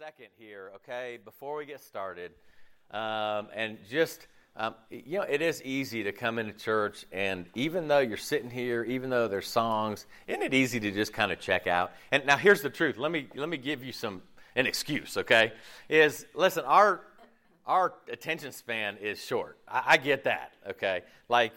second here, okay, before we get started, um, and just. Um, you know, it is easy to come into church, and even though you're sitting here, even though there's songs, isn't it easy to just kind of check out? And now here's the truth. Let me let me give you some an excuse, okay? Is listen, our our attention span is short. I, I get that, okay? Like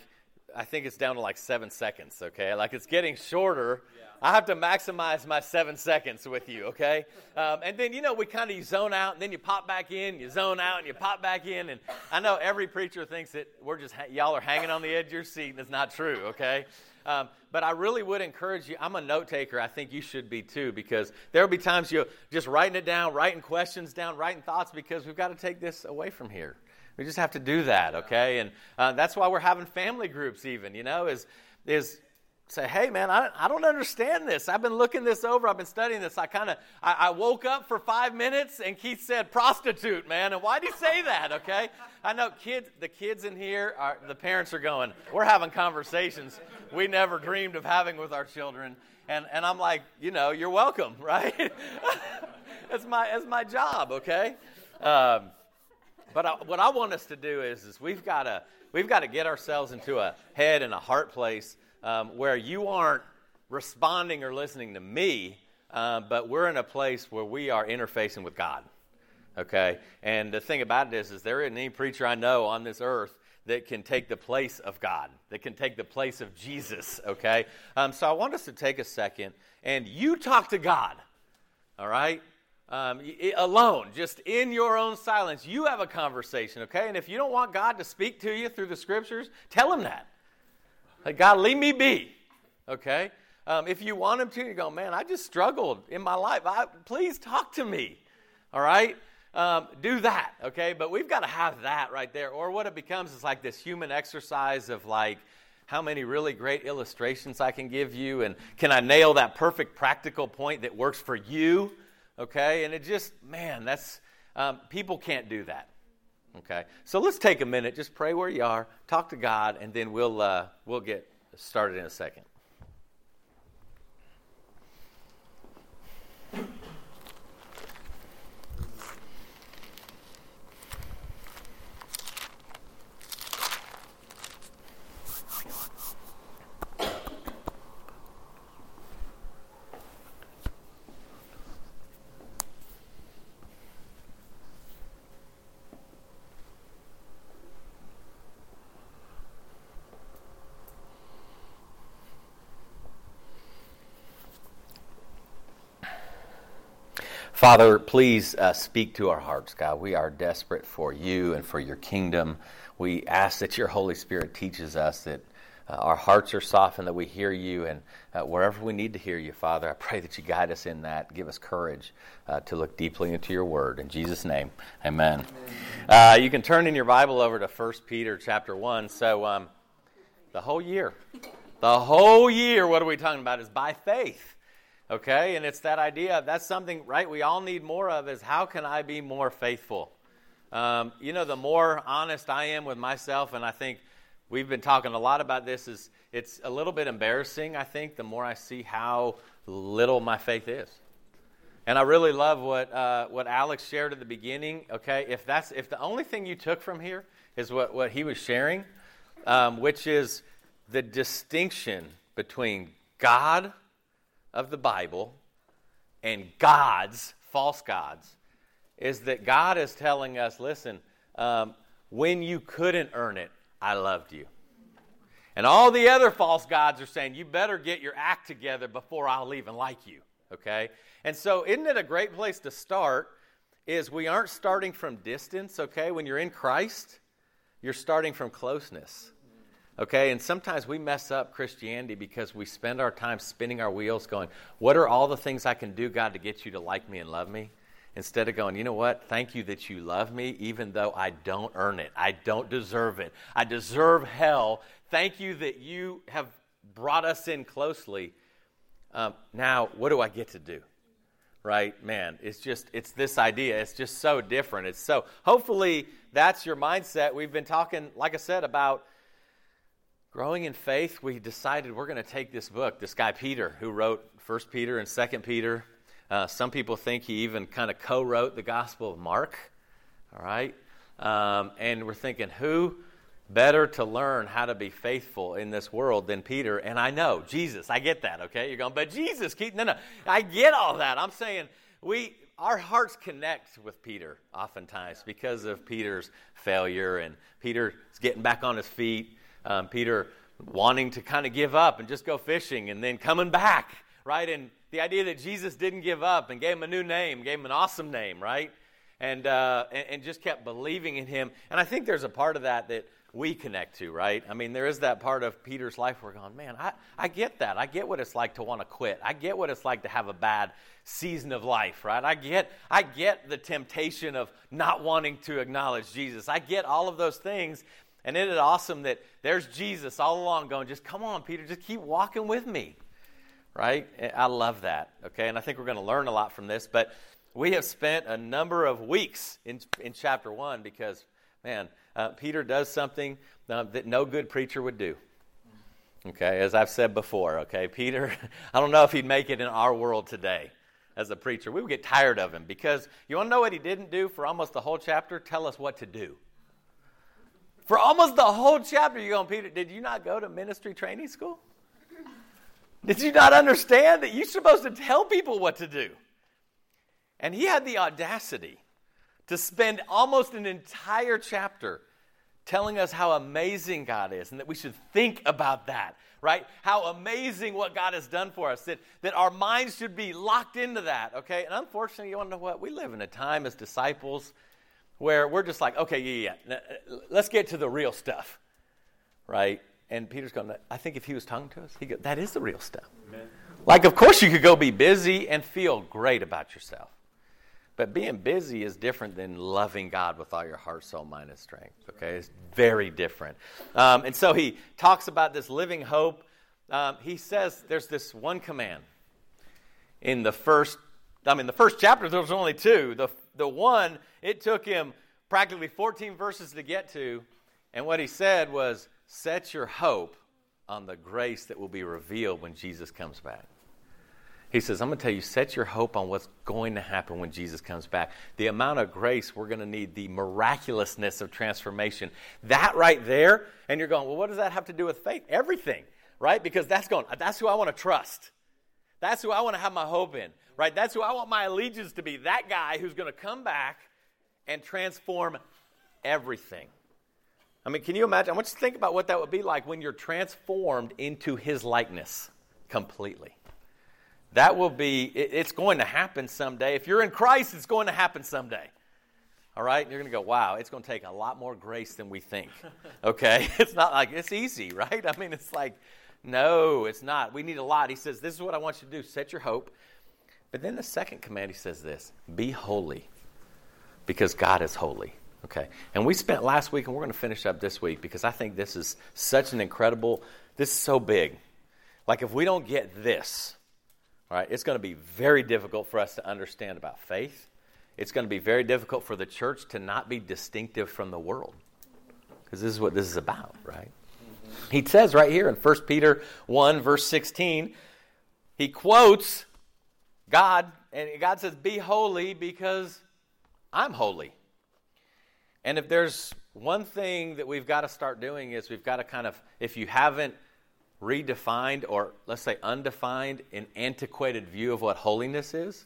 I think it's down to like seven seconds, okay? Like it's getting shorter. Yeah. I have to maximize my seven seconds with you, okay? Um, and then, you know, we kind of zone out and then you pop back in, you zone out and you pop back in. And I know every preacher thinks that we're just, y'all are hanging on the edge of your seat, and it's not true, okay? Um, but I really would encourage you. I'm a note taker. I think you should be too, because there'll be times you're just writing it down, writing questions down, writing thoughts, because we've got to take this away from here. We just have to do that, okay? And uh, that's why we're having family groups, even, you know, is, is say, hey, man, I, I don't understand this. I've been looking this over. I've been studying this. I kind of, I, I, woke up for five minutes and Keith said prostitute, man. And why did he say that, okay? I know kids, the kids in here, are, the parents are going, we're having conversations we never dreamed of having with our children. And, and I'm like, you know, you're welcome, right? it's, my, it's my job, okay? Um, but I, what I want us to do is, is we've got to we've got to get ourselves into a head and a heart place um, where you aren't responding or listening to me, uh, but we're in a place where we are interfacing with God. Okay, and the thing about it is, is there isn't any preacher I know on this earth that can take the place of God, that can take the place of Jesus. Okay, um, so I want us to take a second and you talk to God. All right, um, alone, just in your own silence, you have a conversation, okay? And if you don't want God to speak to you through the scriptures, tell him that. Like, God, leave me be, okay? Um, if you want him to, you go, man, I just struggled in my life. I, please talk to me, all right? Um, do that, okay? But we've got to have that right there. Or what it becomes is like this human exercise of like, how many really great illustrations I can give you, and can I nail that perfect practical point that works for you? Okay? And it just, man, that's, um, people can't do that, okay? So let's take a minute, just pray where you are, talk to God, and then we'll, uh, we'll get started in a second. Father, please uh, speak to our hearts, God. We are desperate for you and for your kingdom. We ask that your Holy Spirit teaches us that uh, our hearts are softened, that we hear you, and uh, wherever we need to hear you, Father, I pray that you guide us in that. Give us courage uh, to look deeply into your word. In Jesus' name, amen. amen. Uh, you can turn in your Bible over to 1 Peter chapter 1. So, um, the whole year, the whole year, what are we talking about? Is by faith. Okay? And it's that idea, that's something, right, we all need more of is how can I be more faithful? Um, you know, the more honest I am with myself, and I think we've been talking a lot about this, is it's a little bit embarrassing, I think, the more I see how little my faith is. And I really love what, uh, what Alex shared at the beginning. Okay, if that's if the only thing you took from here is what, what he was sharing, um, which is the distinction between God of the Bible and God's, false gods, is that God is telling us listen, um, when you couldn't earn it, I loved you. And all the other false gods are saying, you better get your act together before I'll even like you. Okay? And so, isn't it a great place to start? Is we aren't starting from distance, okay? When you're in Christ, you're starting from closeness. Okay, and sometimes we mess up Christianity because we spend our time spinning our wheels going, What are all the things I can do, God, to get you to like me and love me? Instead of going, You know what? Thank you that you love me, even though I don't earn it. I don't deserve it. I deserve hell. Thank you that you have brought us in closely. Um, now, what do I get to do? Right, man, it's just, it's this idea. It's just so different. It's so, hopefully, that's your mindset. We've been talking, like I said, about growing in faith, we decided we're going to take this book, this guy Peter, who wrote First Peter and Second Peter. Uh, some people think he even kind of co wrote the Gospel of Mark. All right? Um, and we're thinking, who better to learn how to be faithful in this world than Peter? And I know, Jesus, I get that, okay? You're going, but Jesus, keep, no, no, I get all that. I'm saying we, our hearts connect with Peter oftentimes because of Peter's failure and Peter's getting back on his feet. Um, Peter wanting to kind of give up and just go fishing and then coming back, right? And the idea that Jesus didn't give up and gave him a new name, gave him an awesome name, right? And, uh, and, and just kept believing in him. And I think there's a part of that that we connect to, right? I mean, there is that part of Peter's life where we're going, man, I, I get that. I get what it's like to want to quit. I get what it's like to have a bad season of life, right? I get, I get the temptation of not wanting to acknowledge Jesus. I get all of those things. And isn't it awesome that there's Jesus all along going, just come on, Peter, just keep walking with me, right? I love that, okay? And I think we're going to learn a lot from this. But we have spent a number of weeks in, in chapter one because, man, uh, Peter does something uh, that no good preacher would do. Okay, as I've said before, okay, Peter, I don't know if he'd make it in our world today as a preacher. We would get tired of him because you want to know what he didn't do for almost the whole chapter? Tell us what to do. For almost the whole chapter, you're going, Peter, did you not go to ministry training school? Did you not understand that you're supposed to tell people what to do? And he had the audacity to spend almost an entire chapter telling us how amazing God is and that we should think about that, right? How amazing what God has done for us, that, that our minds should be locked into that, okay? And unfortunately, you want to know what? We live in a time as disciples where we're just like, okay, yeah, yeah, let's get to the real stuff, right? And Peter's going, I think if he was talking to us, he go, that is the real stuff. Amen. Like, of course, you could go be busy and feel great about yourself. But being busy is different than loving God with all your heart, soul, mind, and strength. Okay, it's very different. Um, and so he talks about this living hope. Um, he says there's this one command in the first. I mean, the first chapter there was only two. The the one it took him practically 14 verses to get to, and what he said was, "Set your hope on the grace that will be revealed when Jesus comes back." He says, I'm going to tell you, set your hope on what's going to happen when Jesus comes back. The amount of grace we're going to need, the miraculousness of transformation. That right there, and you're going, well, what does that have to do with faith? Everything, right? Because that's going, that's who I want to trust. That's who I want to have my hope in, right? That's who I want my allegiance to be. That guy who's going to come back and transform everything. I mean, can you imagine? I want you to think about what that would be like when you're transformed into his likeness completely. That will be, it's going to happen someday. If you're in Christ, it's going to happen someday. All right? You're going to go, wow, it's going to take a lot more grace than we think. Okay? It's not like it's easy, right? I mean, it's like, no, it's not. We need a lot. He says, this is what I want you to do set your hope. But then the second command, he says this be holy because God is holy. Okay? And we spent last week, and we're going to finish up this week because I think this is such an incredible, this is so big. Like, if we don't get this, all right, it's going to be very difficult for us to understand about faith. It's going to be very difficult for the church to not be distinctive from the world. Because this is what this is about, right? Mm-hmm. He says right here in 1 Peter 1, verse 16, he quotes God, and God says, Be holy because I'm holy. And if there's one thing that we've got to start doing is we've got to kind of, if you haven't redefined or let's say undefined an antiquated view of what holiness is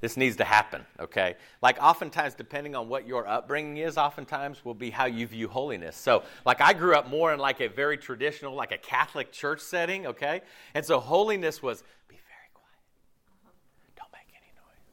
this needs to happen okay? Like oftentimes depending on what your upbringing is oftentimes will be how you view holiness. So like i grew up more in like a very traditional like a catholic church setting okay? And so holiness was be very quiet don't make any noise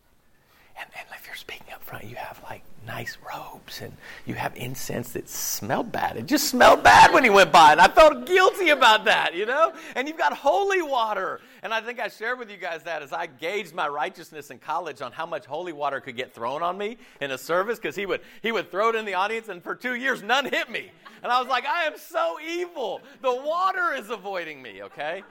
and, and if you're speaking up front you have like nice robes and you have incense that smelled bad. It just smelled bad when he went by, and I felt guilty about that, you know? And you've got holy water. And I think I shared with you guys that as I gauged my righteousness in college on how much holy water could get thrown on me in a service, because he would, he would throw it in the audience, and for two years, none hit me. And I was like, I am so evil. The water is avoiding me, okay?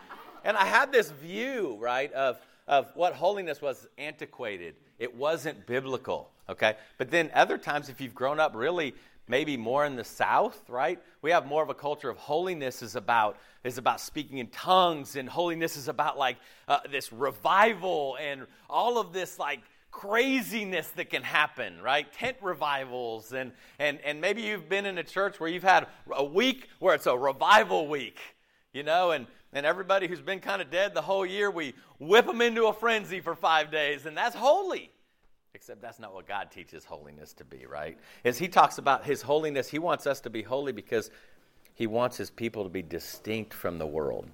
And I had this view, right, of, of what holiness was antiquated, it wasn't biblical. Okay? But then other times, if you've grown up really maybe more in the South, right? We have more of a culture of holiness is about is about speaking in tongues, and holiness is about like uh, this revival and all of this like craziness that can happen, right? Tent revivals, and and and maybe you've been in a church where you've had a week where it's a revival week, you know, and and everybody who's been kind of dead the whole year, we whip them into a frenzy for five days, and that's holy. Except that's not what God teaches holiness to be, right? As He talks about His holiness, He wants us to be holy because He wants His people to be distinct from the world.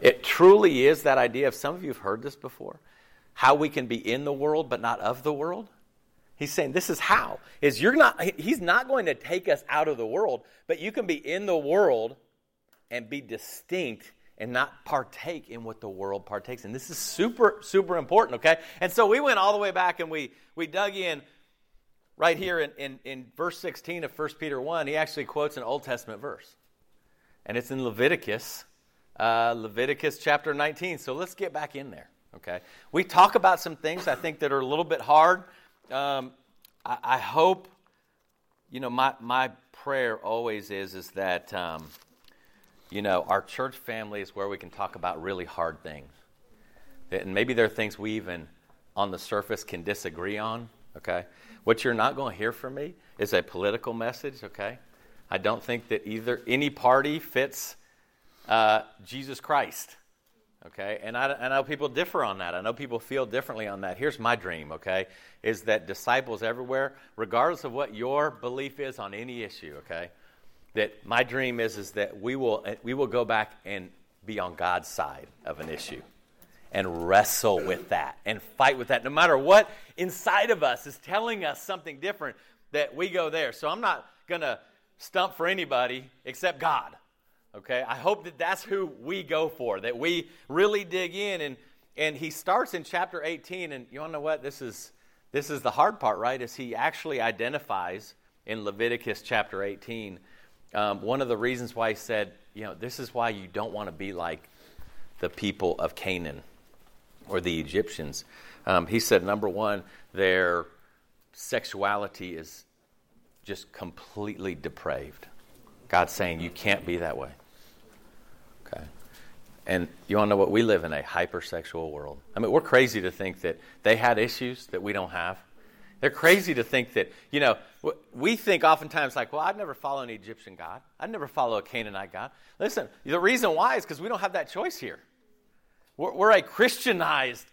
It truly is that idea of some of you have heard this before how we can be in the world but not of the world. He's saying this is how. Is you're not he's not going to take us out of the world, but you can be in the world and be distinct and not partake in what the world partakes in. This is super, super important, okay? And so we went all the way back and we, we dug in right here in, in, in verse 16 of 1 Peter 1. He actually quotes an Old Testament verse, and it's in Leviticus, uh, Leviticus chapter 19. So let's get back in there, okay? We talk about some things I think that are a little bit hard. Um, I, I, hope, you know, my, my prayer always is, is that. Um, you know, our church family is where we can talk about really hard things. And maybe there are things we even on the surface can disagree on, okay? What you're not going to hear from me is a political message, okay? I don't think that either any party fits uh, Jesus Christ, okay? And I, I know people differ on that. I know people feel differently on that. Here's my dream, okay? Is that disciples everywhere, regardless of what your belief is on any issue, okay? That my dream is is that we will uh, we will go back and be on God's side of an issue and wrestle with that and fight with that. No matter what inside of us is telling us something different that we go there. So i'm not going to stump for anybody except god okay? I hope that that's who we go for that we really dig in. And and he starts in chapter 18 and you want to know what? This is this is the hard part right? Is he actually identifies in leviticus chapter 18 um, one of the reasons why he said, you know, this is why you don't want to be like the people of Canaan or the Egyptians. Um, he said, number one, their sexuality is just completely depraved. God's saying you can't be that way. Okay. And you to know what? We live in a hypersexual world. I mean, we're crazy to think that they had issues that we don't have. They're crazy to think that, you know, we think oftentimes like, well, I'd never follow an Egyptian God. I'd never follow a Canaanite God. Listen, the reason why is because we don't have that choice here. We're, we're, a Christianized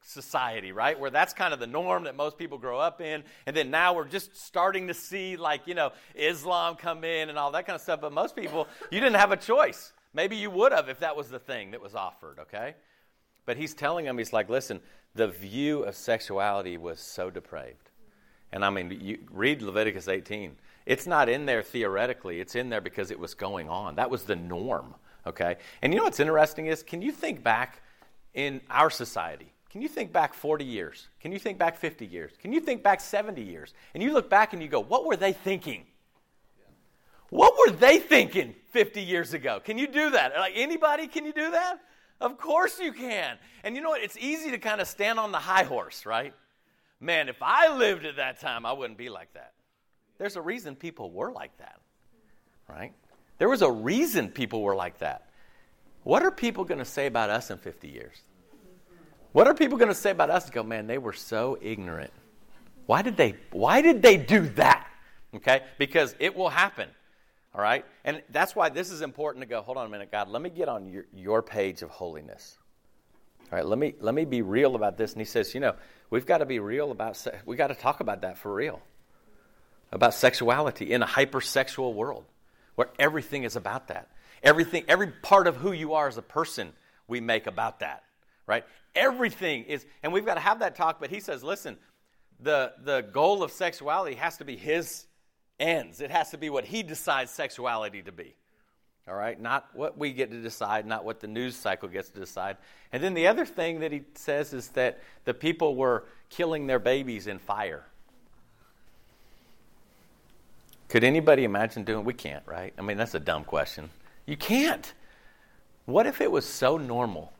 society, right? Where that's kind of the norm that most people grow up in. And then now we're just starting to see, like, you know, Islam come in and all that kind of stuff. But most people, you didn't have a choice. Maybe you would have if that was the thing that was offered, okay? But he's telling them, he's like, listen, the view of sexuality was so depraved and I mean, you read Leviticus 18. It's not in there theoretically, it's in there because it was going on. That was the norm, okay? And you know what's interesting is can you think back in our society? Can you think back 40 years? Can you think back 50 years? Can you think back 70 years? And you look back and you go, what were they thinking? What were they thinking 50 years ago? Can you do that? Like anybody, can you do that? Of course you can. And you know what? It's easy to kind of stand on the high horse, right? Man, if I lived at that time, I wouldn't be like that. There's a reason people were like that, right? There was a reason people were like that. What are people going to say about us in 50 years? What are people going to say about us? Go, man, they were so ignorant. Why did they? Why did they do that? Okay, because it will happen. All right, and that's why this is important to go. Hold on a minute, God. Let me get on your, your page of holiness. All right, let me let me be real about this. And he says, you know, we've got to be real about, we got to talk about that for real. About sexuality in a hypersexual world where everything is about that. Everything, every part of who you are as a person, we make about that, right? Everything is, and we've got to have that talk, but he says, listen, the, the goal of sexuality has to be his ends. It has to be what he decides sexuality to be. All right? Not what we get to decide, not what the news cycle gets to decide. And then the other thing that he says is that the people were killing their babies in fire. Could anybody imagine doing we can't, right? I mean, that's a dumb question. You can't. What if it was so normal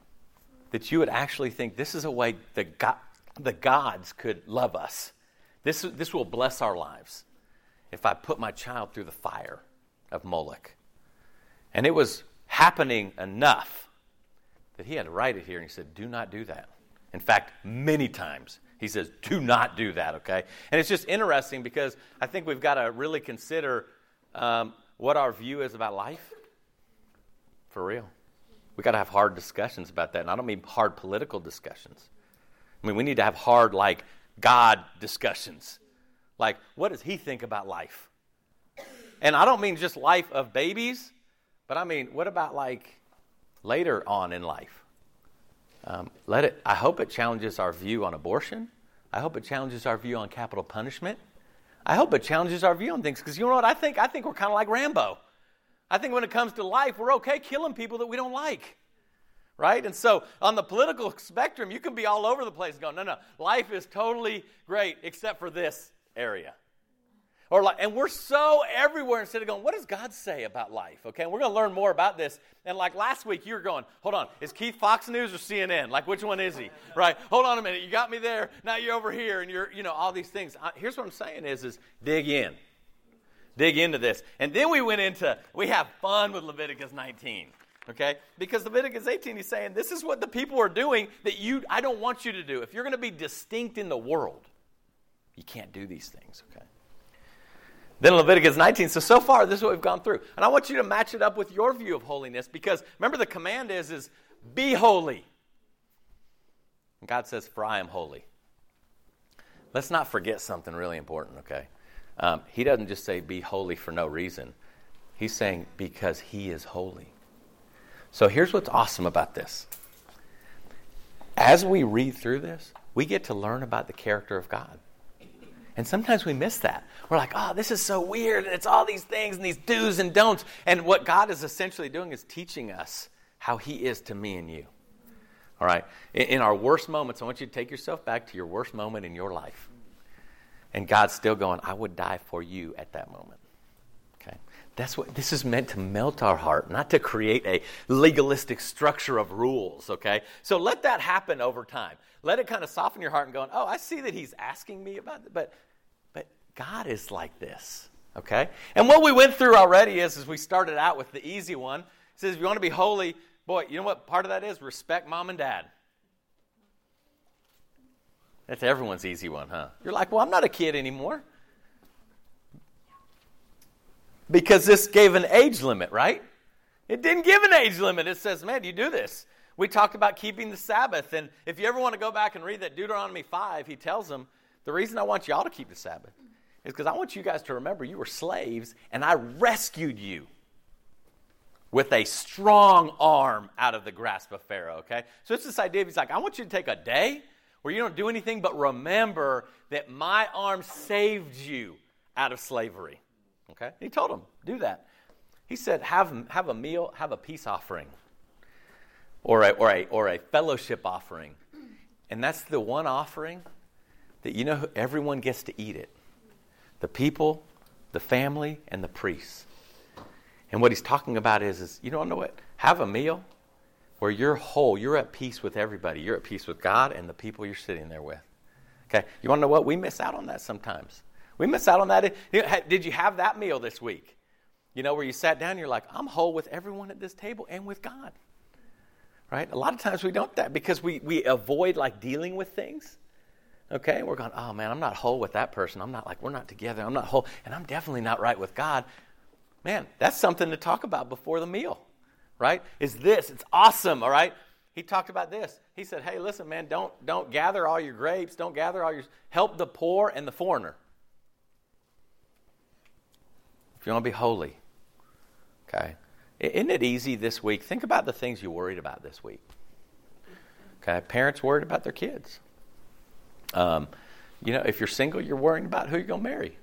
that you would actually think this is a way the, God, the gods could love us? This, this will bless our lives. If I put my child through the fire of Moloch? And it was happening enough that he had to write it here and he said, Do not do that. In fact, many times he says, Do not do that, okay? And it's just interesting because I think we've got to really consider um, what our view is about life. For real. We've got to have hard discussions about that. And I don't mean hard political discussions. I mean, we need to have hard, like, God discussions. Like, what does he think about life? And I don't mean just life of babies, but I mean, what about like later on in life? Um, let it. I hope it challenges our view on abortion. I hope it challenges our view on capital punishment. I hope it challenges our view on things because you know what I think? I think we're kind of like Rambo. I think when it comes to life, we're okay killing people that we don't like. Right? And so on the political spectrum, you can be all over the place and go, no, no, life is totally great except for this area. Or like, and we're so everywhere instead of going, what does God say about life? Okay, and we're going to learn more about this. And like last week, you were going, hold on, is Keith Fox News or CNN? Like, which one is he? Right? Hold on a minute, you got me there. Now you're over here, and you're, you know, all these things. I, here's what I'm saying: is, is dig in, dig into this, and then we went into we have fun with Leviticus 19. Okay? Because Leviticus 18, he's saying, this is what the people are doing that you I don't want you to do. If you're going to be distinct in the world, you can't do these things, okay? Then Leviticus 19. So, so far, this is what we've gone through. And I want you to match it up with your view of holiness because remember the command is, is be holy. And God says, for I am holy. Let's not forget something really important, okay? Um, he doesn't just say be holy for no reason. He's saying because he is holy. So here's what's awesome about this. As we read through this, we get to learn about the character of God. And sometimes we miss that. We're like, oh, this is so weird, and it's all these things and these do's and don'ts. And what God is essentially doing is teaching us how He is to me and you. All right? In, our worst moments, I want you to take yourself back to your worst moment in your life. And God's still going, I would die for you at that moment. Okay? That's what this is meant to melt our heart, not to create a legalistic structure of rules, okay? So let that happen over time. Let it kind of soften your heart and going, oh, I see that he's asking me about it, but God is like this. Okay? And what we went through already is, as we started out with the easy one, it says if you want to be holy, boy, you know what part of that is? Respect mom and dad. That's everyone's easy one, huh? You're like, well, I'm not a kid anymore. Because this gave an age limit, right? It didn't give an age limit. It says, man, you do this. We talked about keeping the Sabbath. And if you ever want to go back and read that Deuteronomy 5, he tells them, the reason I want y'all to keep the Sabbath is because I want you guys to remember you were slaves and I rescued you with a strong arm out of the grasp of Pharaoh, okay? So it's this idea of he's like, I want you to take a day where you don't do anything but remember that my arm saved you out of slavery, okay? He told him, do that. He said, have, have a meal, have a peace offering or a, or, a, or a fellowship offering. And that's the one offering that you know everyone gets to eat it the people, the family, and the priests. And what he's talking about is, is you don't know what? Have a meal where you're whole, you're at peace with everybody. You're at peace with God and the people you're sitting there with. Okay, you want to know what? We miss out on that sometimes. We miss out on that. Did you have that meal this week? You know, where you sat down, you're like, I'm whole with everyone at this table and with God. Right? A lot of times we don't that because we, we avoid like dealing with things. Okay, we're going, oh man, I'm not whole with that person. I'm not like, we're not together. I'm not whole. And I'm definitely not right with God. Man, that's something to talk about before the meal, right? Is this, it's awesome, all right? He talked about this. He said, hey, listen, man, don't, don't gather all your grapes. Don't gather all your, help the poor and the foreigner. If you want to be holy, okay? Isn't it easy this week? Think about the things you worried about this week. Okay, parents worried about their kids. Um, you know, if you're single, you're worrying about who you're going to marry.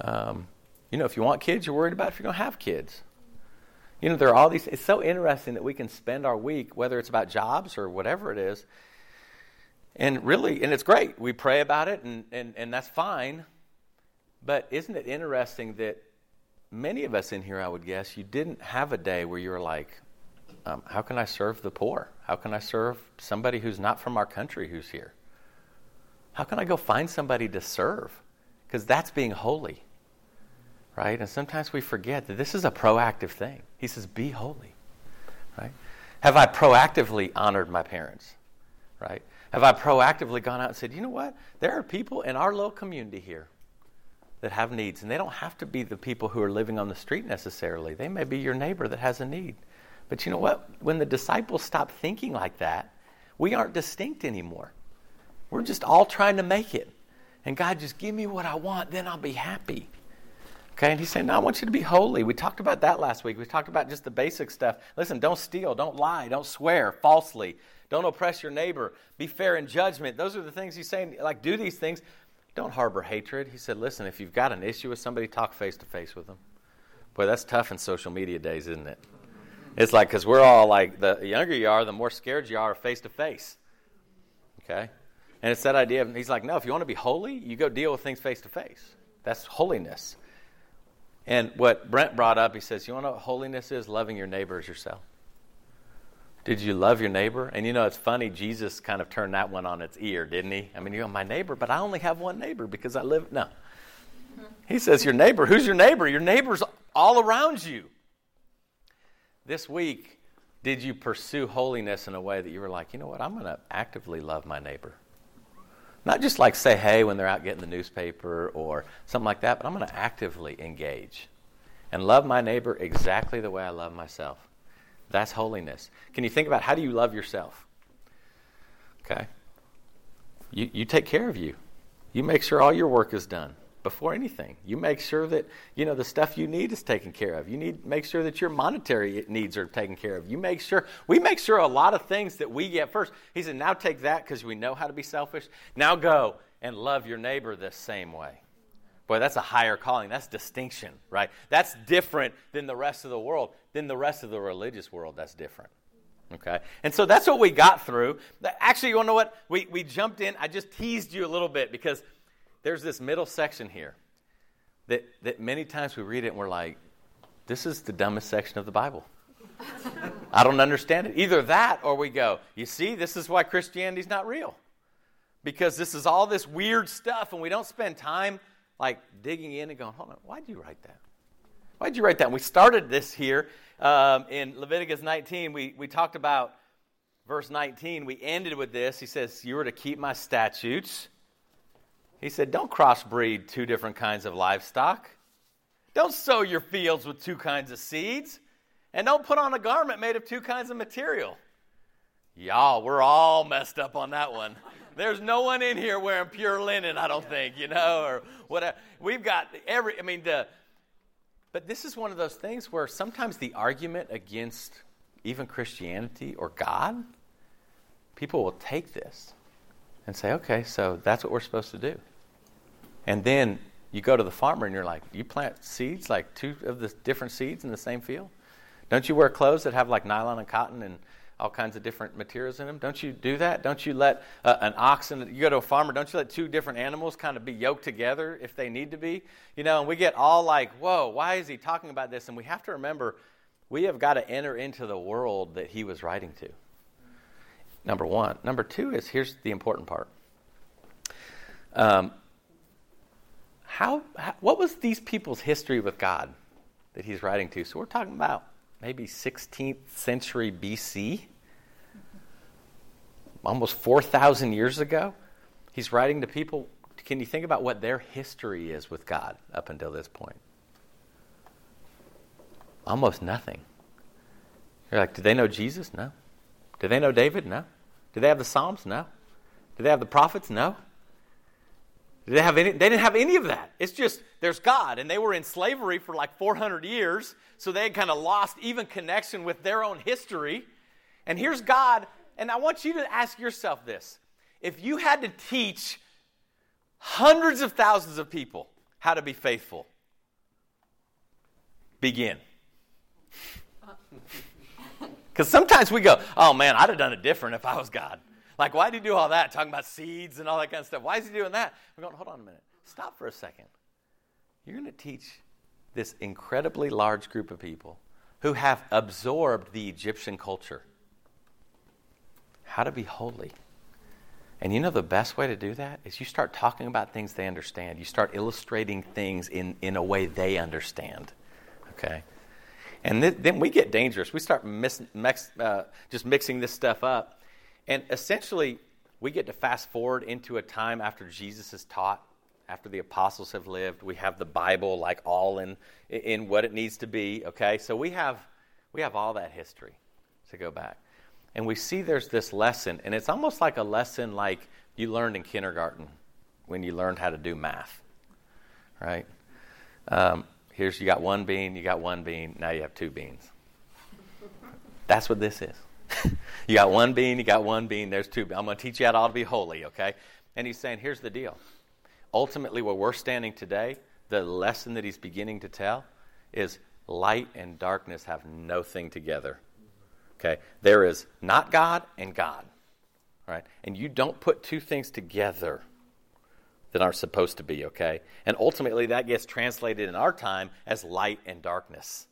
Um, you know, if you want kids, you're worried about if you're going to have kids. You know, there are all these. It's so interesting that we can spend our week, whether it's about jobs or whatever it is, and really, and it's great. We pray about it, and, and, and that's fine. But isn't it interesting that many of us in here, I would guess, you didn't have a day where you were like, um, how can I serve the poor? How can I serve somebody who's not from our country who's here? How can I go find somebody to serve because that's being holy. Right? And sometimes we forget that this is a proactive thing. He says, Be holy. Right? Have I proactively honored my parents? Right? Have I proactively gone out and said, you know what? There are people in our little community here that have needs, and they don't have to be the people who are living on the street necessarily. They may be your neighbor that has a need. But you know what? When the disciples stop thinking like that, we aren't distinct anymore. We're just all trying to make it. And God, just give me what I want, then I'll be happy. Okay, and he's saying, No, I want you to be holy. We talked about that last week. We talked about just the basic stuff. Listen, don't steal, don't lie, don't swear falsely, don't oppress your neighbor, be fair in judgment. Those are the things he's saying, like, do these things. Don't harbor hatred. He said, Listen, if you've got an issue with somebody, talk face to face with them. Boy, that's tough in social media days, isn't it? It's like, because we're all like, the younger you are, the more scared you are face to face. Okay? And it's that idea of, he's like, no, if you want to be holy, you go deal with things face to face. That's holiness. And what Brent brought up, he says, You want to know what holiness is? Loving your neighbor as yourself. Did you love your neighbor? And you know, it's funny, Jesus kind of turned that one on its ear, didn't he? I mean, you're my neighbor, but I only have one neighbor because I live. No. He says, Your neighbor. Who's your neighbor? Your neighbor's all around you. This week, did you pursue holiness in a way that you were like, you know what, I'm going to actively love my neighbor? Not just like say hey when they're out getting the newspaper or something like that, but I'm going to actively engage and love my neighbor exactly the way I love myself. That's holiness. Can you think about how do you love yourself? Okay. You, you take care of you. You make sure all your work is done before anything. You make sure that you know the stuff you need is taken care of. You need make sure that your monetary needs are taken care of. You make sure we make sure a lot of things that we get first. He said, "Now take that because we know how to be selfish. Now go and love your neighbor the same way." Boy, that's a higher calling. That's distinction, right? That's different than the rest of the world, than the rest of the religious world. That's different. Okay? And so that's what we got through. Actually, you want to know what? We, we jumped in. I just teased you a little bit because there's this middle section here that, that many times we read it and we're like, this is the dumbest section of the Bible. I don't understand it. Either that or we go, you see, this is why Christianity's not real. Because this is all this weird stuff and we don't spend time like digging in and going, hold on, why'd you write that? Why'd you write that? And we started this here um, in Leviticus 19. We, we talked about verse 19. We ended with this. He says, You were to keep my statutes he said, Don't crossbreed two different kinds of livestock. Don't sow your fields with two kinds of seeds. And don't put on a garment made of two kinds of material. Y'all, we're all messed up on that one. There's no one in here wearing pure linen, I don't think, you know, or whatever. We've got every, I mean, the, but this is one of those things where sometimes the argument against even Christianity or God, people will take this and say, okay, so that's what we're supposed to do. And then you go to the farmer and you're like, you plant seeds, like two of the different seeds in the same field? Don't you wear clothes that have like nylon and cotton and all kinds of different materials in them? Don't you do that? Don't you let uh, an oxen, you go to a farmer, don't you let two different animals kind of be yoked together if they need to be? You know, and we get all like, whoa, why is he talking about this? And we have to remember, we have got to enter into the world that he was writing to. Number one. Number two is here's the important part. Um, how, how, what was these people's history with God that he's writing to? So we're talking about maybe 16th century BC, almost 4,000 years ago. He's writing to people. Can you think about what their history is with God up until this point? Almost nothing. You're like, did they know Jesus? No. Did they know David? No. Did they have the Psalms? No. Did they have the prophets? No. Did they have any? They didn't have any of that. It's just there's God, and they were in slavery for like 400 years, so they had kind of lost even connection with their own history. And here's God, and I want you to ask yourself this: If you had to teach hundreds of thousands of people how to be faithful, begin. Because sometimes we go, oh man, I'd have done it different if I was God. Like, why did he do all that? Talking about seeds and all that kind of stuff. Why is he doing that? We're going, hold on a minute. Stop for a second. You're going to teach this incredibly large group of people who have absorbed the Egyptian culture how to be holy. And you know the best way to do that is you start talking about things they understand. You start illustrating things in, in a way they understand. Okay? And th- then we get dangerous. We start mis- mix, uh, just mixing this stuff up. And essentially, we get to fast forward into a time after Jesus is taught, after the apostles have lived. We have the Bible like all in, in what it needs to be. Okay? So we have, we have all that history to go back. And we see there's this lesson, and it's almost like a lesson like you learned in kindergarten when you learned how to do math, right? Um, here's you got one bean, you got one bean, now you have two beans. That's what this is. you got one bean, you got one bean, there's two. I'm going to teach you how to, all be holy, okay? And he's saying, here's the deal. Ultimately, where we're standing today, the lesson that he's beginning to tell is light and darkness have no thing together. Okay? There is not God and God. Right? And you don't put two things together that aren't supposed to be, okay? And ultimately that gets translated in our time as light and darkness.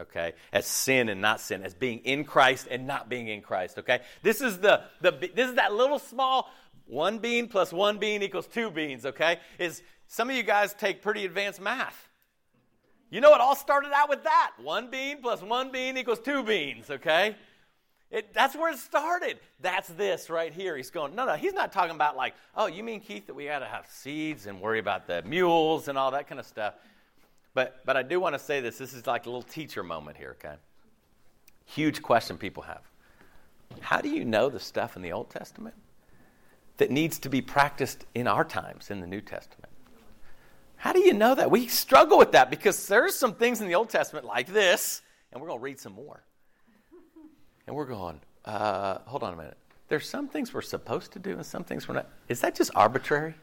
Okay? As sin and not sin, as being in Christ and not being in Christ, okay? This is the, the this is that little small one bean plus one bean equals two beans, okay? Is some of you guys take pretty advanced math. You know it all started out with that. One bean plus one bean equals two beans, okay? It, that's where it started. That's this right here. He's going, no, no, he's not talking about like, oh, you mean, Keith, that we got to have seeds and worry about the mules and all that kind of stuff. But, but I do want to say this. This is like a little teacher moment here, okay? Huge question people have. How do you know the stuff in the Old Testament that needs to be practiced in our times in the New Testament? How do you know that? We struggle with that because there's some things in the Old Testament like this, and we're going to read some more and we're going, uh, hold on a minute. There's some things we're supposed to do and some things we're not. Is that just arbitrary?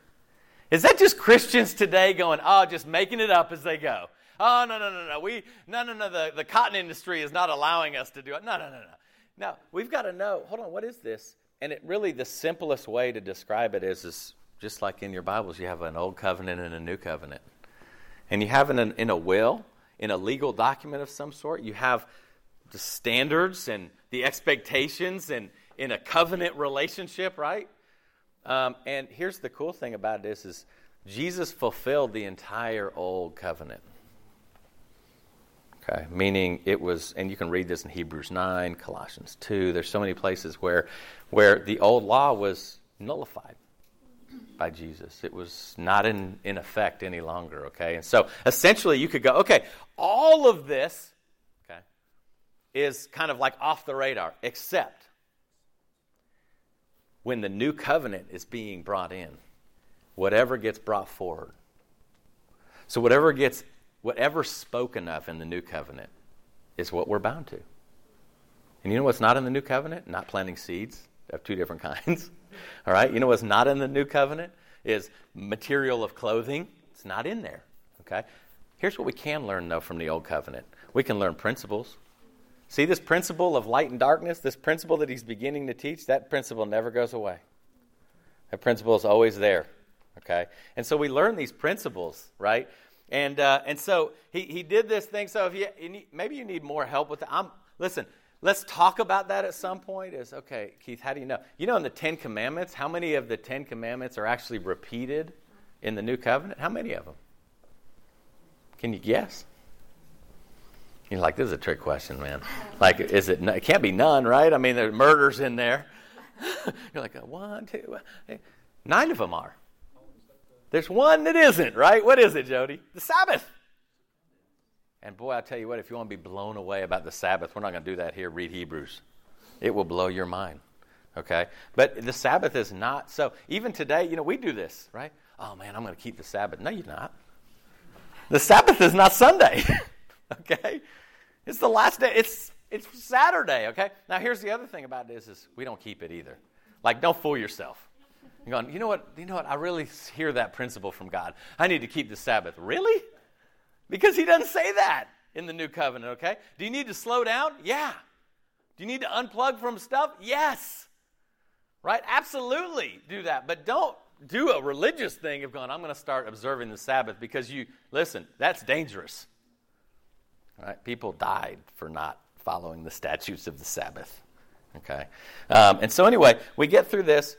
Is that just Christians today going, oh, just making it up as they go? Oh, no, no, no, no. We, no, no, no. The, the cotton industry is not allowing us to do it. No, no, no, no. No, we've got to know, hold on, what is this? And it really, the simplest way to describe it is, is just like in your Bibles, you have an old covenant and a new covenant. And you have in a, in a will, in a legal document of some sort, you have the standards and the expectations and in a covenant relationship, right? Um, and here's the cool thing about this is Jesus fulfilled the entire old covenant. Okay, meaning it was, and you can read this in Hebrews 9, Colossians 2. There's so many places where, where the old law was nullified by Jesus. It was not in, in effect any longer, okay? And so essentially you could go, okay, all of this is kind of like off the radar, except when the new covenant is being brought in, whatever gets brought forward. So whatever gets whatever's spoken of in the new covenant is what we're bound to. And you know what's not in the new covenant? Not planting seeds of two different kinds. All right? You know what's not in the new covenant is material of clothing. It's not in there. Okay? Here's what we can learn though from the old covenant. We can learn principles. See this principle of light and darkness, this principle that he's beginning to teach, that principle never goes away. That principle is always there. Okay? And so we learn these principles, right? And uh, and so he, he did this thing. So if you, you need, maybe you need more help with that, I'm listen. Let's talk about that at some point. Is okay, Keith. How do you know? You know, in the Ten Commandments, how many of the Ten Commandments are actually repeated in the New Covenant? How many of them? Can you guess? You're like, this is a trick question, man. Like, is it? It can't be none, right? I mean, there's murders in there. You're like, one, two, uh, eh. nine of them are. There's one that isn't, right? What is it, Jody? The Sabbath. And boy, I tell you what, if you want to be blown away about the Sabbath, we're not going to do that here. Read Hebrews. It will blow your mind. Okay? But the Sabbath is not so. Even today, you know, we do this, right? Oh man, I'm going to keep the Sabbath. No, you're not. The Sabbath is not Sunday. okay? It's the last day. It's it's Saturday, okay? Now here's the other thing about this is we don't keep it either. Like don't fool yourself. You're going, you know what? You know what? I really hear that principle from God. I need to keep the Sabbath. Really? Because he doesn't say that in the new covenant, okay? Do you need to slow down? Yeah. Do you need to unplug from stuff? Yes. Right? Absolutely do that. But don't do a religious thing of going, I'm going to start observing the Sabbath because you, listen, that's dangerous. Right? People died for not following the statutes of the Sabbath. Okay? Um, and so, anyway, we get through this.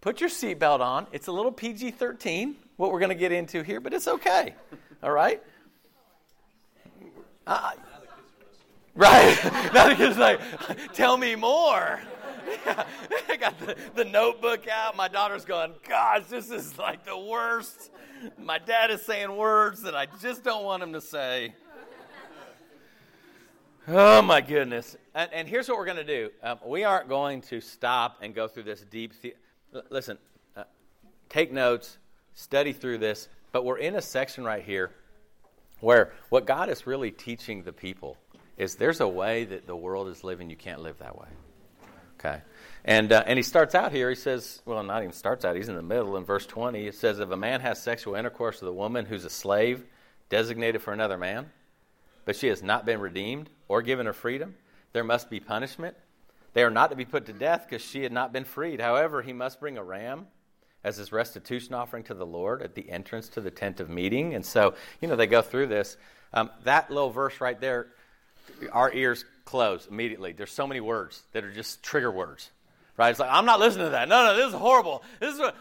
put your seatbelt on. It's a little PG 13, what we're going to get into here, but it's okay. All right? Uh, right. now the kid's like, tell me more. I got the, the notebook out. My daughter's going, Gosh, this is like the worst. My dad is saying words that I just don't want him to say. Oh my goodness. And, and here's what we're going to do um, we aren't going to stop and go through this deep. The- listen, uh, take notes, study through this, but we're in a section right here where what God is really teaching the people is there's a way that the world is living, you can't live that way. Okay. And, uh, and he starts out here, he says, well, not even starts out, he's in the middle. In verse 20, it says, If a man has sexual intercourse with a woman who's a slave designated for another man, but she has not been redeemed or given her freedom, there must be punishment. They are not to be put to death because she had not been freed. However, he must bring a ram as his restitution offering to the Lord at the entrance to the tent of meeting. And so, you know, they go through this. Um, that little verse right there, our ears close immediately. There's so many words that are just trigger words, right? It's like, I'm not listening to that. No, no, this is horrible. This is what.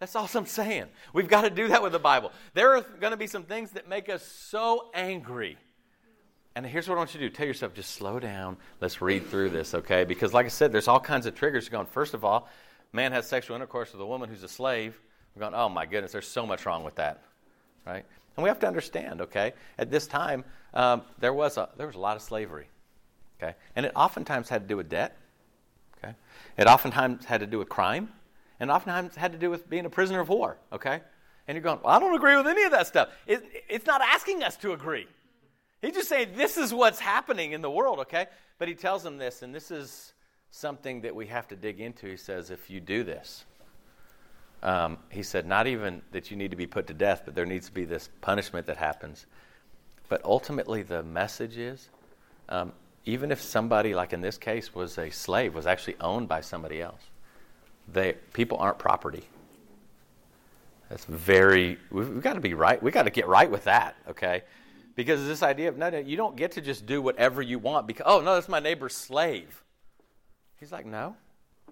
That's all I'm saying. We've got to do that with the Bible. There are going to be some things that make us so angry. And here's what I want you to do. Tell yourself, just slow down. Let's read through this, okay? Because, like I said, there's all kinds of triggers going. First of all, man has sexual intercourse with a woman who's a slave. We're going, oh my goodness, there's so much wrong with that, right? And we have to understand, okay? At this time, um, there was a there was a lot of slavery, okay, and it oftentimes had to do with debt, okay. It oftentimes had to do with crime, and oftentimes had to do with being a prisoner of war, okay. And you're going, well, I don't agree with any of that stuff. It, it's not asking us to agree. He's just saying this is what's happening in the world, okay? But he tells them this, and this is something that we have to dig into. He says, if you do this, um, he said, not even that you need to be put to death, but there needs to be this punishment that happens. But ultimately, the message is um, even if somebody, like in this case, was a slave, was actually owned by somebody else, they, people aren't property. That's very, we've, we've got to be right. We've got to get right with that, okay? Because this idea of, no, no, you don't get to just do whatever you want because, oh, no, that's my neighbor's slave. He's like, no,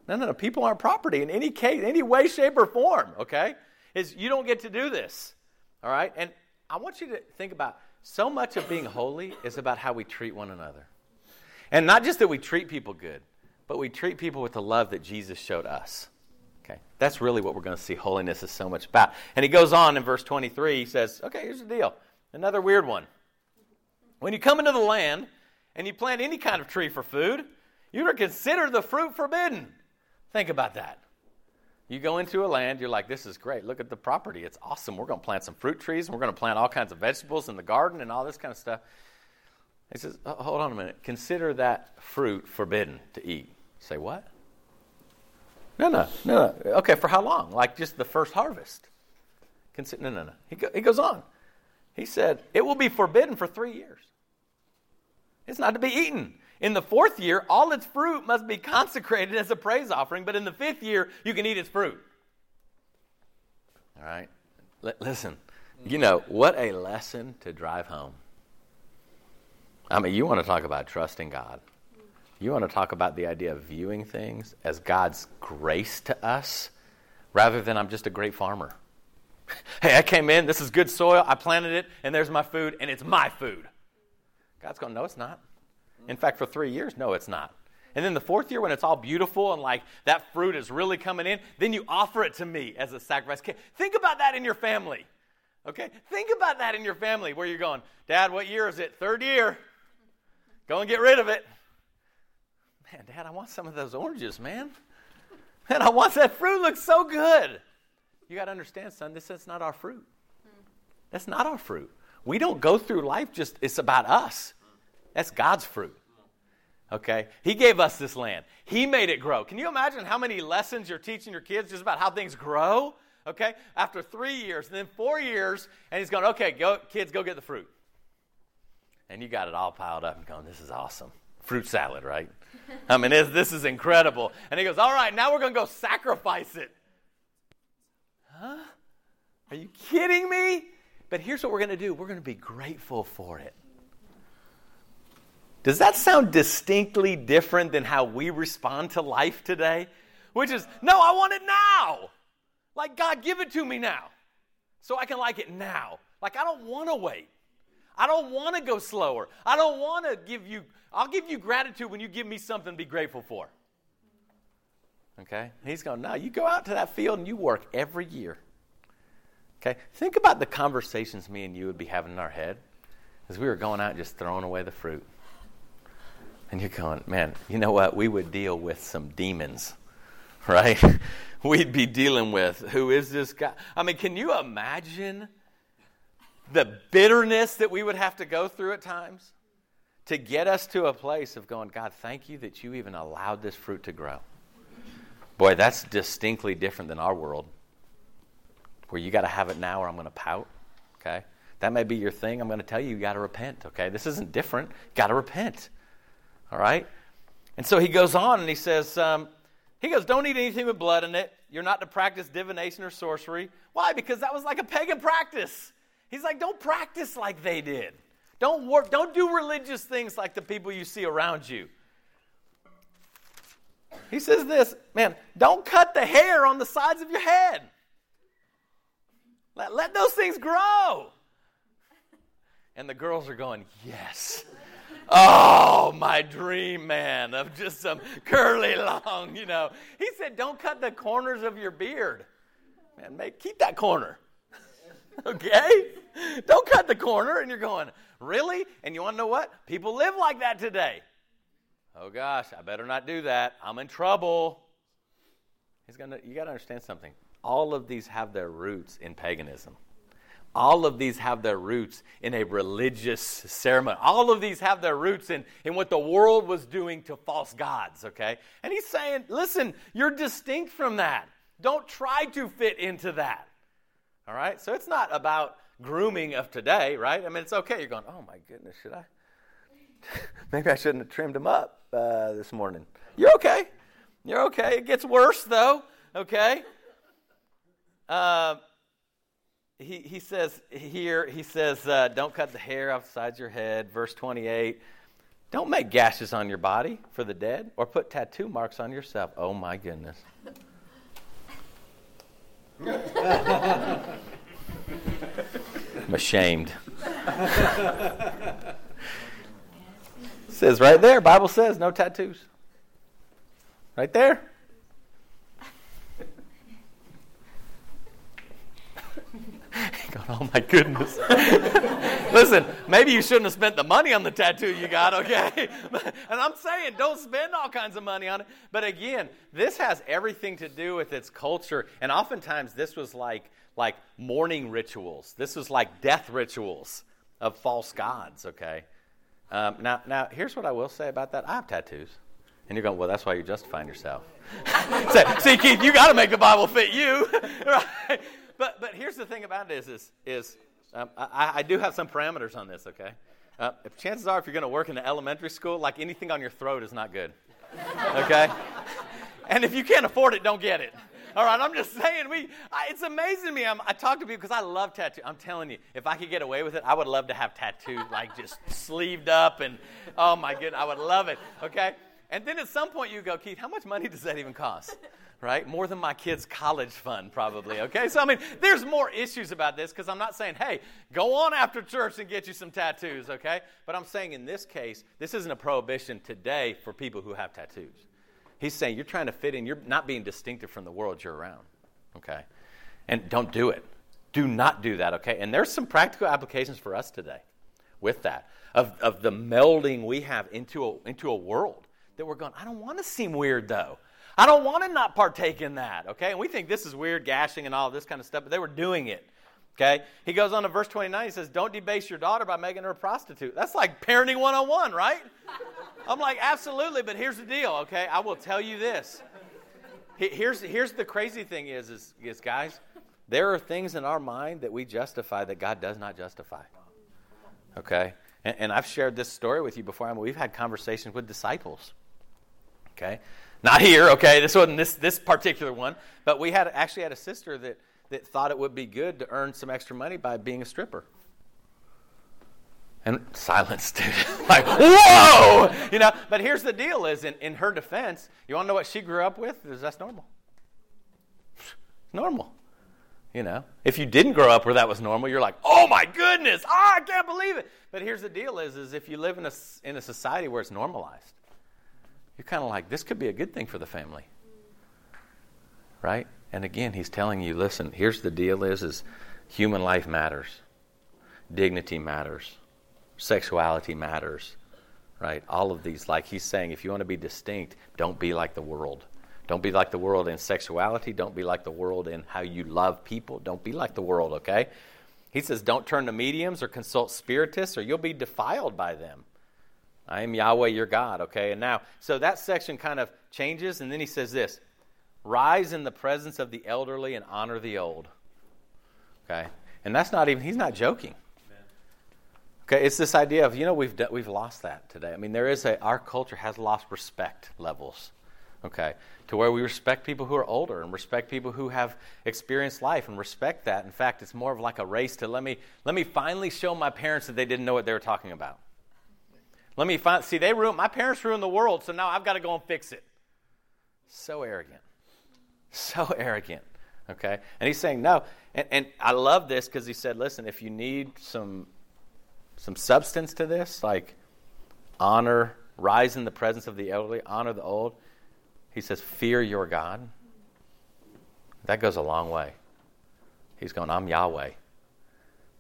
no, no, no. People aren't property in any case, any way, shape, or form. Okay, is you don't get to do this. All right, and I want you to think about so much of being holy is about how we treat one another, and not just that we treat people good, but we treat people with the love that Jesus showed us. Okay, that's really what we're going to see. Holiness is so much about. And he goes on in verse 23. He says, "Okay, here's the deal. Another weird one. When you come into the land and you plant any kind of tree for food." You are considered the fruit forbidden. Think about that. You go into a land, you're like, this is great. Look at the property. It's awesome. We're going to plant some fruit trees, and we're going to plant all kinds of vegetables in the garden and all this kind of stuff. He says, oh, hold on a minute. Consider that fruit forbidden to eat. Say, what? No, no, no, no. Okay, for how long? Like just the first harvest? Consider, no, no, no. He, go, he goes on. He said, it will be forbidden for three years. It's not to be eaten. In the fourth year, all its fruit must be consecrated as a praise offering, but in the fifth year, you can eat its fruit. All right? L- listen, you know, what a lesson to drive home. I mean, you want to talk about trusting God. You want to talk about the idea of viewing things as God's grace to us rather than I'm just a great farmer. hey, I came in, this is good soil, I planted it, and there's my food, and it's my food. God's going, no, it's not. In fact, for three years, no, it's not. And then the fourth year, when it's all beautiful and like that fruit is really coming in, then you offer it to me as a sacrifice. Think about that in your family. Okay? Think about that in your family where you're going, Dad, what year is it? Third year. Go and get rid of it. Man, Dad, I want some of those oranges, man. Man, I want that fruit. Looks so good. You got to understand, son, this is not our fruit. That's not our fruit. We don't go through life just, it's about us. That's God's fruit. Okay? He gave us this land. He made it grow. Can you imagine how many lessons you're teaching your kids just about how things grow? Okay? After three years, and then four years, and he's going, okay, go, kids, go get the fruit. And you got it all piled up and going, this is awesome. Fruit salad, right? I mean, this is incredible. And he goes, all right, now we're going to go sacrifice it. Huh? Are you kidding me? But here's what we're going to do we're going to be grateful for it. Does that sound distinctly different than how we respond to life today? which is, no, I want it now. Like, God, give it to me now so I can like it now. Like, I don't want to wait. I don't want to go slower. I don't want to give you, I'll give you gratitude when you give me something to be grateful for. Okay? He's going, no, you go out to that field and you work every year. Okay? Think about the conversations me and you would be having in our head as we were going out just throwing away the fruit. And you're going, man, you know what? We would deal with some demons, right? We'd be dealing with who is this guy? I mean, can you imagine the bitterness that we would have to go through at times to get us to a place of going, God, thank you that you even allowed this fruit to grow. Boy, that's distinctly different than our world, where you got to have it now or I'm going to pout. Okay? That may be your thing. I'm going to tell you, you got to repent. Okay? This isn't different. Got to repent. All right? And so he goes on and he says, um, he goes, don't eat anything with blood in it. You're not to practice divination or sorcery. Why? Because that was like a pagan practice. He's like, don't practice like they did. Don't work, don't do religious things like the people you see around you. He says this, man, don't cut the hair on the sides of your head. Let, let those things grow. And the girls are going, yes. Oh, my dream man of just some curly long, you know. He said, don't cut the corners of your beard. Man, make, keep that corner. okay? Don't cut the corner. And you're going, really? And you want to know what? People live like that today. Oh gosh, I better not do that. I'm in trouble. He's gonna, you got to understand something. All of these have their roots in paganism. All of these have their roots in a religious ceremony. All of these have their roots in, in what the world was doing to false gods, okay? And he's saying, listen, you're distinct from that. Don't try to fit into that. All right? So it's not about grooming of today, right? I mean, it's okay. You're going, oh my goodness, should I? Maybe I shouldn't have trimmed them up uh, this morning. You're okay. You're okay. It gets worse, though, okay? Uh, he, he says here, he says, uh, don't cut the hair off the sides of your head. Verse 28. Don't make gashes on your body for the dead or put tattoo marks on yourself. Oh my goodness. I'm ashamed. says right there, Bible says no tattoos. Right there. Oh my goodness. Listen, maybe you shouldn't have spent the money on the tattoo you got, okay? and I'm saying don't spend all kinds of money on it. But again, this has everything to do with its culture. And oftentimes this was like like mourning rituals. This was like death rituals of false gods, okay? Um, now, now, here's what I will say about that. I have tattoos. And you're going, well, that's why you're justifying yourself. see, Keith, you got to make the Bible fit you, right? But, but here's the thing about it is, is, is um, I, I, do have some parameters on this, okay? Uh, if chances are, if you're going to work in an elementary school, like anything on your throat is not good, okay? and if you can't afford it, don't get it. All right, I'm just saying, we. I, it's amazing to me. I'm, i talk to people because I love tattoo. I'm telling you, if I could get away with it, I would love to have tattooed, like just sleeved up, and oh my goodness, I would love it. Okay, and then at some point you go, Keith, how much money does that even cost? Right, more than my kid's college fund, probably. Okay, so I mean, there's more issues about this because I'm not saying, hey, go on after church and get you some tattoos. Okay, but I'm saying in this case, this isn't a prohibition today for people who have tattoos. He's saying you're trying to fit in. You're not being distinctive from the world you're around. Okay? And don't do it. Do not do that, okay? And there's some practical applications for us today with that of, of the melding we have into a, into a world that we're going, I don't want to seem weird though. I don't want to not partake in that, okay? And we think this is weird, gashing and all this kind of stuff, but they were doing it. Okay? He goes on to verse 29. He says, Don't debase your daughter by making her a prostitute. That's like parenting 101, right? I'm like, Absolutely, but here's the deal, okay? I will tell you this. Here's, here's the crazy thing is, is, is, guys, there are things in our mind that we justify that God does not justify. Okay? And, and I've shared this story with you before. I mean, we've had conversations with disciples. Okay? Not here, okay? This wasn't this, this particular one, but we had actually had a sister that that thought it would be good to earn some extra money by being a stripper. And silence, dude. like, whoa! You know, but here's the deal is in, in her defense, you want to know what she grew up with? Is that's normal. normal. You know, if you didn't grow up where that was normal, you're like, oh my goodness, I can't believe it. But here's the deal is, is if you live in a, in a society where it's normalized, you're kind of like, this could be a good thing for the family. Right? And again, he's telling you, listen, here's the deal is, is human life matters. Dignity matters. Sexuality matters. Right? All of these, like he's saying, if you want to be distinct, don't be like the world. Don't be like the world in sexuality. Don't be like the world in how you love people. Don't be like the world, okay? He says, don't turn to mediums or consult spiritists or you'll be defiled by them. I am Yahweh your God, okay? And now, so that section kind of changes, and then he says this Rise in the presence of the elderly and honor the old. Okay? And that's not even, he's not joking. Okay, it's this idea of, you know, we've, we've lost that today. I mean, there is a, our culture has lost respect levels. Okay, to where we respect people who are older and respect people who have experienced life and respect that. In fact, it's more of like a race to let me, let me finally show my parents that they didn't know what they were talking about. Let me find, see, they ruined, my parents ruined the world, so now I've got to go and fix it. So arrogant. So arrogant. Okay? And he's saying, no. And, and I love this because he said, listen, if you need some, some substance to this, like honor, rise in the presence of the elderly, honor the old, he says, fear your God. That goes a long way. He's going, I'm Yahweh.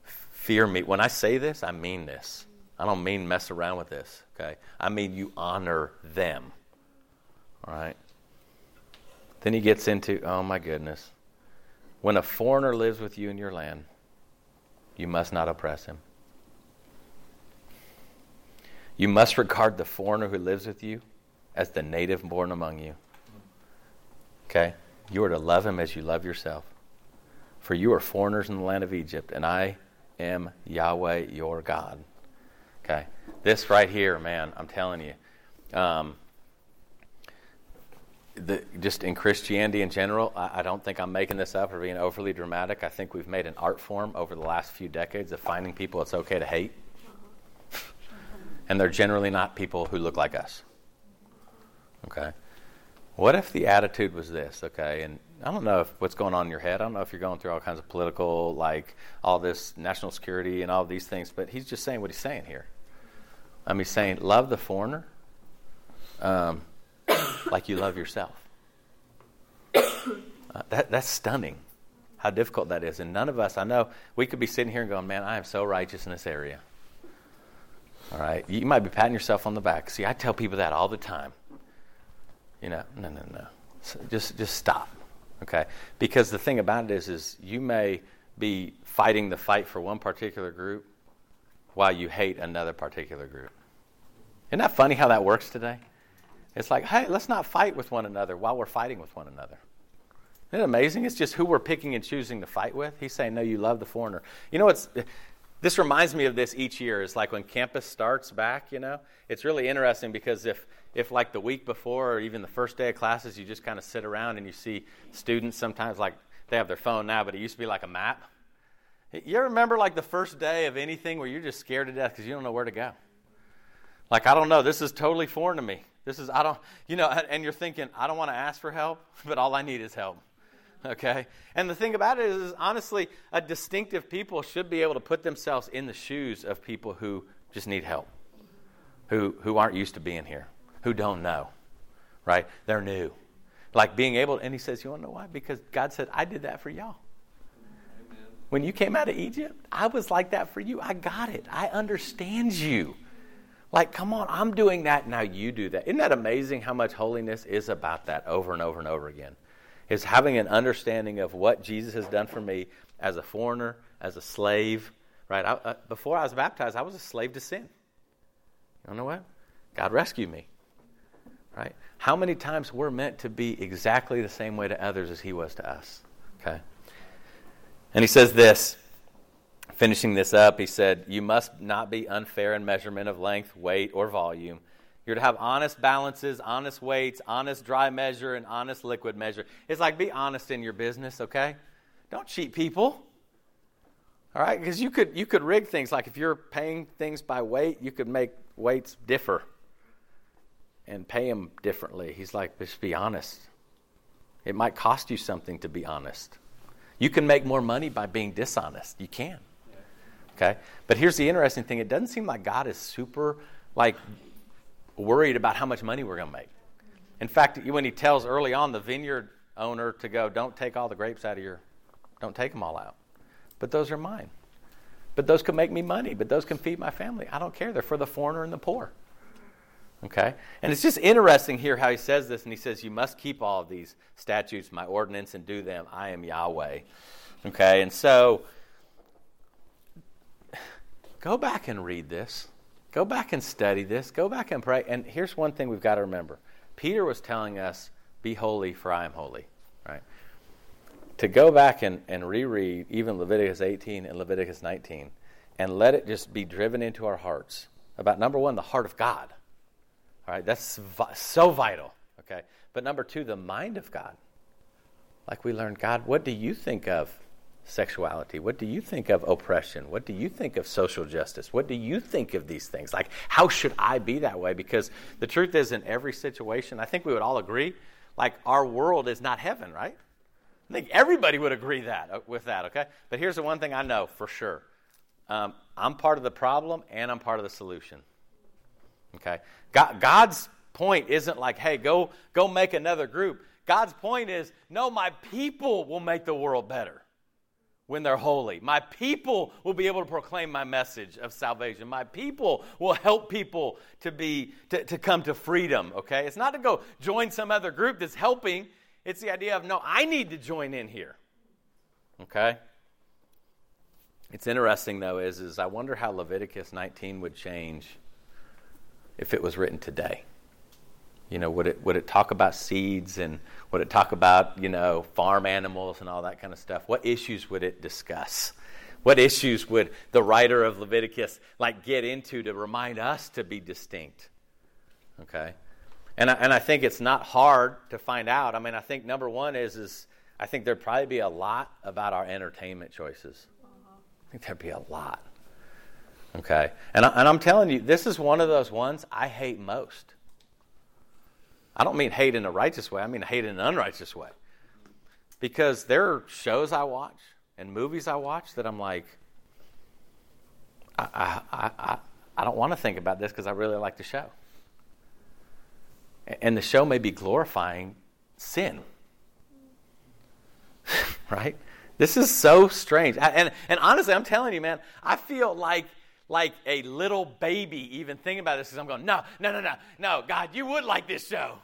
Fear me. When I say this, I mean this. I don't mean mess around with this, okay? I mean you honor them. All right? Then he gets into, oh my goodness. When a foreigner lives with you in your land, you must not oppress him. You must regard the foreigner who lives with you as the native born among you. Okay? You are to love him as you love yourself. For you are foreigners in the land of Egypt, and I am Yahweh your God. Okay. This right here, man, I'm telling you. Um, the, just in Christianity in general, I, I, don't think I'm making this up or being overly dramatic. I think we've made an art form over the last few decades of finding people it's okay to hate. and they're generally not people who look like us. Okay? What if the attitude was this, okay? And I don't know if what's going on in your head. I don't know if you're going through all kinds of political, like all this national security and all these things, but he's just saying what he's saying here. I mean, saying, love the foreigner um, like you love yourself. Uh, that, that's stunning how difficult that is. And none of us, I know, we could be sitting here and going, man, I am so righteous in this area. All right? You might be patting yourself on the back. See, I tell people that all the time. You know, no, no, no. So just, just stop. Okay? Because the thing about it is, is you may be fighting the fight for one particular group while you hate another particular group. Isn't that funny how that works today? It's like, hey, let's not fight with one another while we're fighting with one another. Isn't it amazing? It's just who we're picking and choosing to fight with. He's saying, no, you love the foreigner. You know what's. This reminds me of this each year. It's like when campus starts back, you know? It's really interesting because if, if like the week before or even the first day of classes, you just kind of sit around and you see students sometimes like they have their phone now, but it used to be like a map. You remember like the first day of anything where you're just scared to death because you don't know where to go? Like, I don't know. This is totally foreign to me. This is, I don't, you know, and you're thinking, I don't want to ask for help, but all I need is help. Okay? And the thing about it is, is, honestly, a distinctive people should be able to put themselves in the shoes of people who just need help, who, who aren't used to being here, who don't know, right? They're new. Like being able, and he says, You want to know why? Because God said, I did that for y'all. When you came out of Egypt, I was like that for you. I got it. I understand you. Like, come on, I'm doing that, now you do that. Isn't that amazing how much holiness is about that over and over and over again? Is having an understanding of what Jesus has done for me as a foreigner, as a slave, right? I, uh, before I was baptized, I was a slave to sin. You know what? God rescued me, right? How many times we're meant to be exactly the same way to others as He was to us, okay? And He says this finishing this up, he said, You must not be unfair in measurement of length, weight, or volume. You're to have honest balances, honest weights, honest dry measure, and honest liquid measure. It's like be honest in your business, okay? Don't cheat people. All right, because you could you could rig things like if you're paying things by weight, you could make weights differ and pay them differently. He's like, just be honest. It might cost you something to be honest. You can make more money by being dishonest. You can. Okay? But here's the interesting thing it doesn't seem like God is super, like, worried about how much money we're going to make. In fact, when he tells early on the vineyard owner to go, don't take all the grapes out of your, don't take them all out. But those are mine. But those can make me money. But those can feed my family. I don't care. They're for the foreigner and the poor. Okay? And it's just interesting here how he says this, and he says, You must keep all of these statutes, my ordinance, and do them. I am Yahweh. Okay? And so, go back and read this. Go back and study this. Go back and pray. And here's one thing we've got to remember Peter was telling us, Be holy, for I am holy. Right? To go back and, and reread even Leviticus 18 and Leviticus 19 and let it just be driven into our hearts about number one, the heart of God all right, that's so vital. Okay, but number two, the mind of God. Like we learned, God, what do you think of sexuality? What do you think of oppression? What do you think of social justice? What do you think of these things? Like, how should I be that way? Because the truth is, in every situation, I think we would all agree, like, our world is not heaven, right? I think everybody would agree that uh, with that, okay? But here's the one thing I know for sure um, I'm part of the problem and I'm part of the solution. Okay? God, God's point isn't like, hey, go, go make another group. God's point is, no, my people will make the world better when they're holy. My people will be able to proclaim my message of salvation. My people will help people to be to, to come to freedom. Okay? It's not to go join some other group that's helping. It's the idea of no, I need to join in here. Okay? It's interesting though, is is I wonder how Leviticus 19 would change if it was written today? You know, would it would it talk about seeds and would it talk about you know farm animals and all that kind of stuff? What issues would it discuss? What issues would the writer of Leviticus like get into to remind us to be distinct? Okay, and I, and I think it's not hard to find out. I mean, I think number one is is I think there'd probably be a lot about our entertainment choices. I think there'd be a lot. Okay? And, I, and I'm telling you, this is one of those ones I hate most. I don't mean hate in a righteous way, I mean hate in an unrighteous way. Because there are shows I watch and movies I watch that I'm like, I, I, I, I don't want to think about this because I really like the show. And the show may be glorifying sin. right? This is so strange. And, and honestly, I'm telling you, man, I feel like like a little baby even thinking about this because I'm going, no, no, no, no, no, God, you would like this show.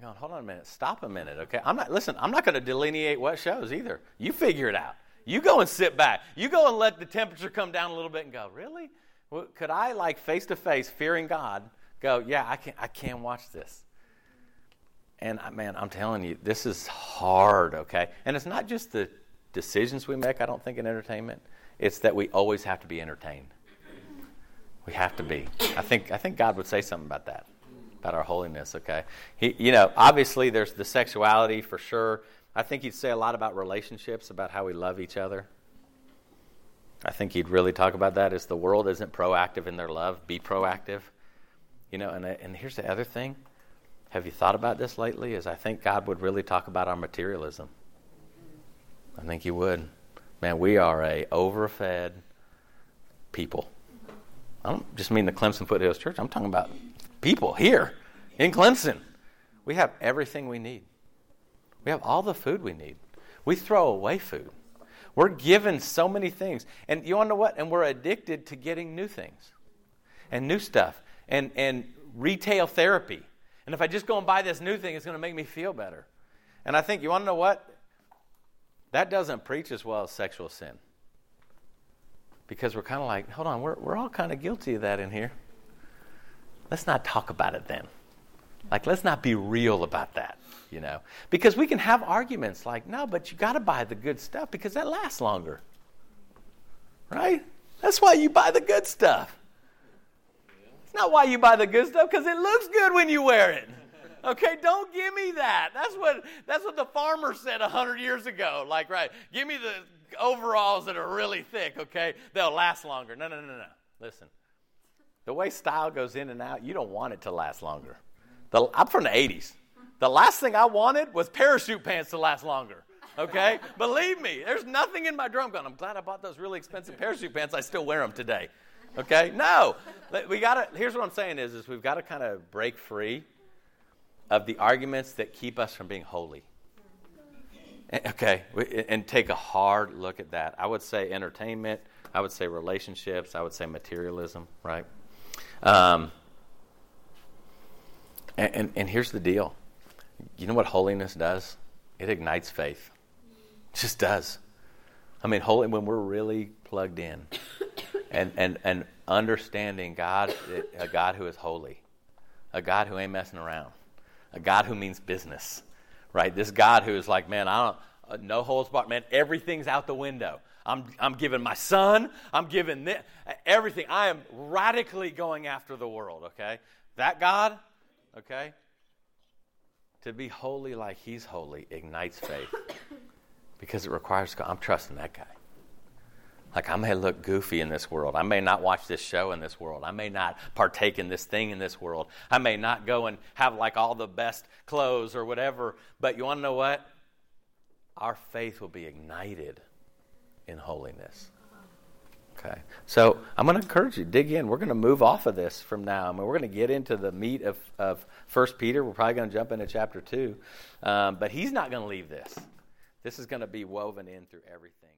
And going, hold on a minute, stop a minute, okay? I'm not, listen, I'm not going to delineate what shows either. You figure it out. You go and sit back. You go and let the temperature come down a little bit and go, really? Well, could I, like face to face, fearing God, go, yeah, I can, I can watch this. And man, I'm telling you, this is hard, okay? And it's not just the decisions we make, I don't think, in entertainment. It's that we always have to be entertained. We have to be. I think, I think God would say something about that, about our holiness, okay? He, you know, obviously there's the sexuality for sure. I think he'd say a lot about relationships, about how we love each other. I think he'd really talk about that as the world isn't proactive in their love, be proactive. You know, and, and here's the other thing. Have you thought about this lately? Is I think God would really talk about our materialism. I think he would. Man, we are a overfed people. I don't just mean the Clemson Foothills Church. I'm talking about people here in Clemson. We have everything we need. We have all the food we need. We throw away food. We're given so many things. And you want to know what? And we're addicted to getting new things and new stuff and, and retail therapy. And if I just go and buy this new thing, it's going to make me feel better. And I think, you want to know what? That doesn't preach as well as sexual sin. Because we're kind of like, hold on, we're, we're all kind of guilty of that in here. Let's not talk about it then. Like, let's not be real about that, you know? Because we can have arguments like, no, but you got to buy the good stuff because that lasts longer. Right? That's why you buy the good stuff. It's not why you buy the good stuff because it looks good when you wear it. Okay, don't give me that. That's what that's what the farmer said hundred years ago. Like, right, give me the overalls that are really thick, okay? They'll last longer. No, no, no, no. Listen. The way style goes in and out, you don't want it to last longer. The, I'm from the 80s. The last thing I wanted was parachute pants to last longer. Okay? Believe me, there's nothing in my drum gun. I'm glad I bought those really expensive parachute pants. I still wear them today. Okay? No. We got to here's what I'm saying is is we've got to kind of break free of the arguments that keep us from being holy. Eh, okay, and take a hard look at that. I would say entertainment, I would say relationships, I would say materialism, right? Um, and, and, and here's the deal you know what holiness does? It ignites faith. It just does. I mean, holy when we're really plugged in and, and, and understanding God, a God who is holy, a God who ain't messing around, a God who means business, right? This God who is like, man, I don't, uh, no holds barred, man, everything's out the window. I'm, I'm giving my son, I'm giving this, everything. I am radically going after the world, okay? That God, okay? To be holy like he's holy ignites faith because it requires God. I'm trusting that guy. Like, I may look goofy in this world. I may not watch this show in this world. I may not partake in this thing in this world. I may not go and have like all the best clothes or whatever. But you want to know what? Our faith will be ignited in holiness. Okay. So I'm going to encourage you, dig in. We're going to move off of this from now. I mean, we're going to get into the meat of, of 1 Peter. We're probably going to jump into chapter 2. Um, but he's not going to leave this. This is going to be woven in through everything.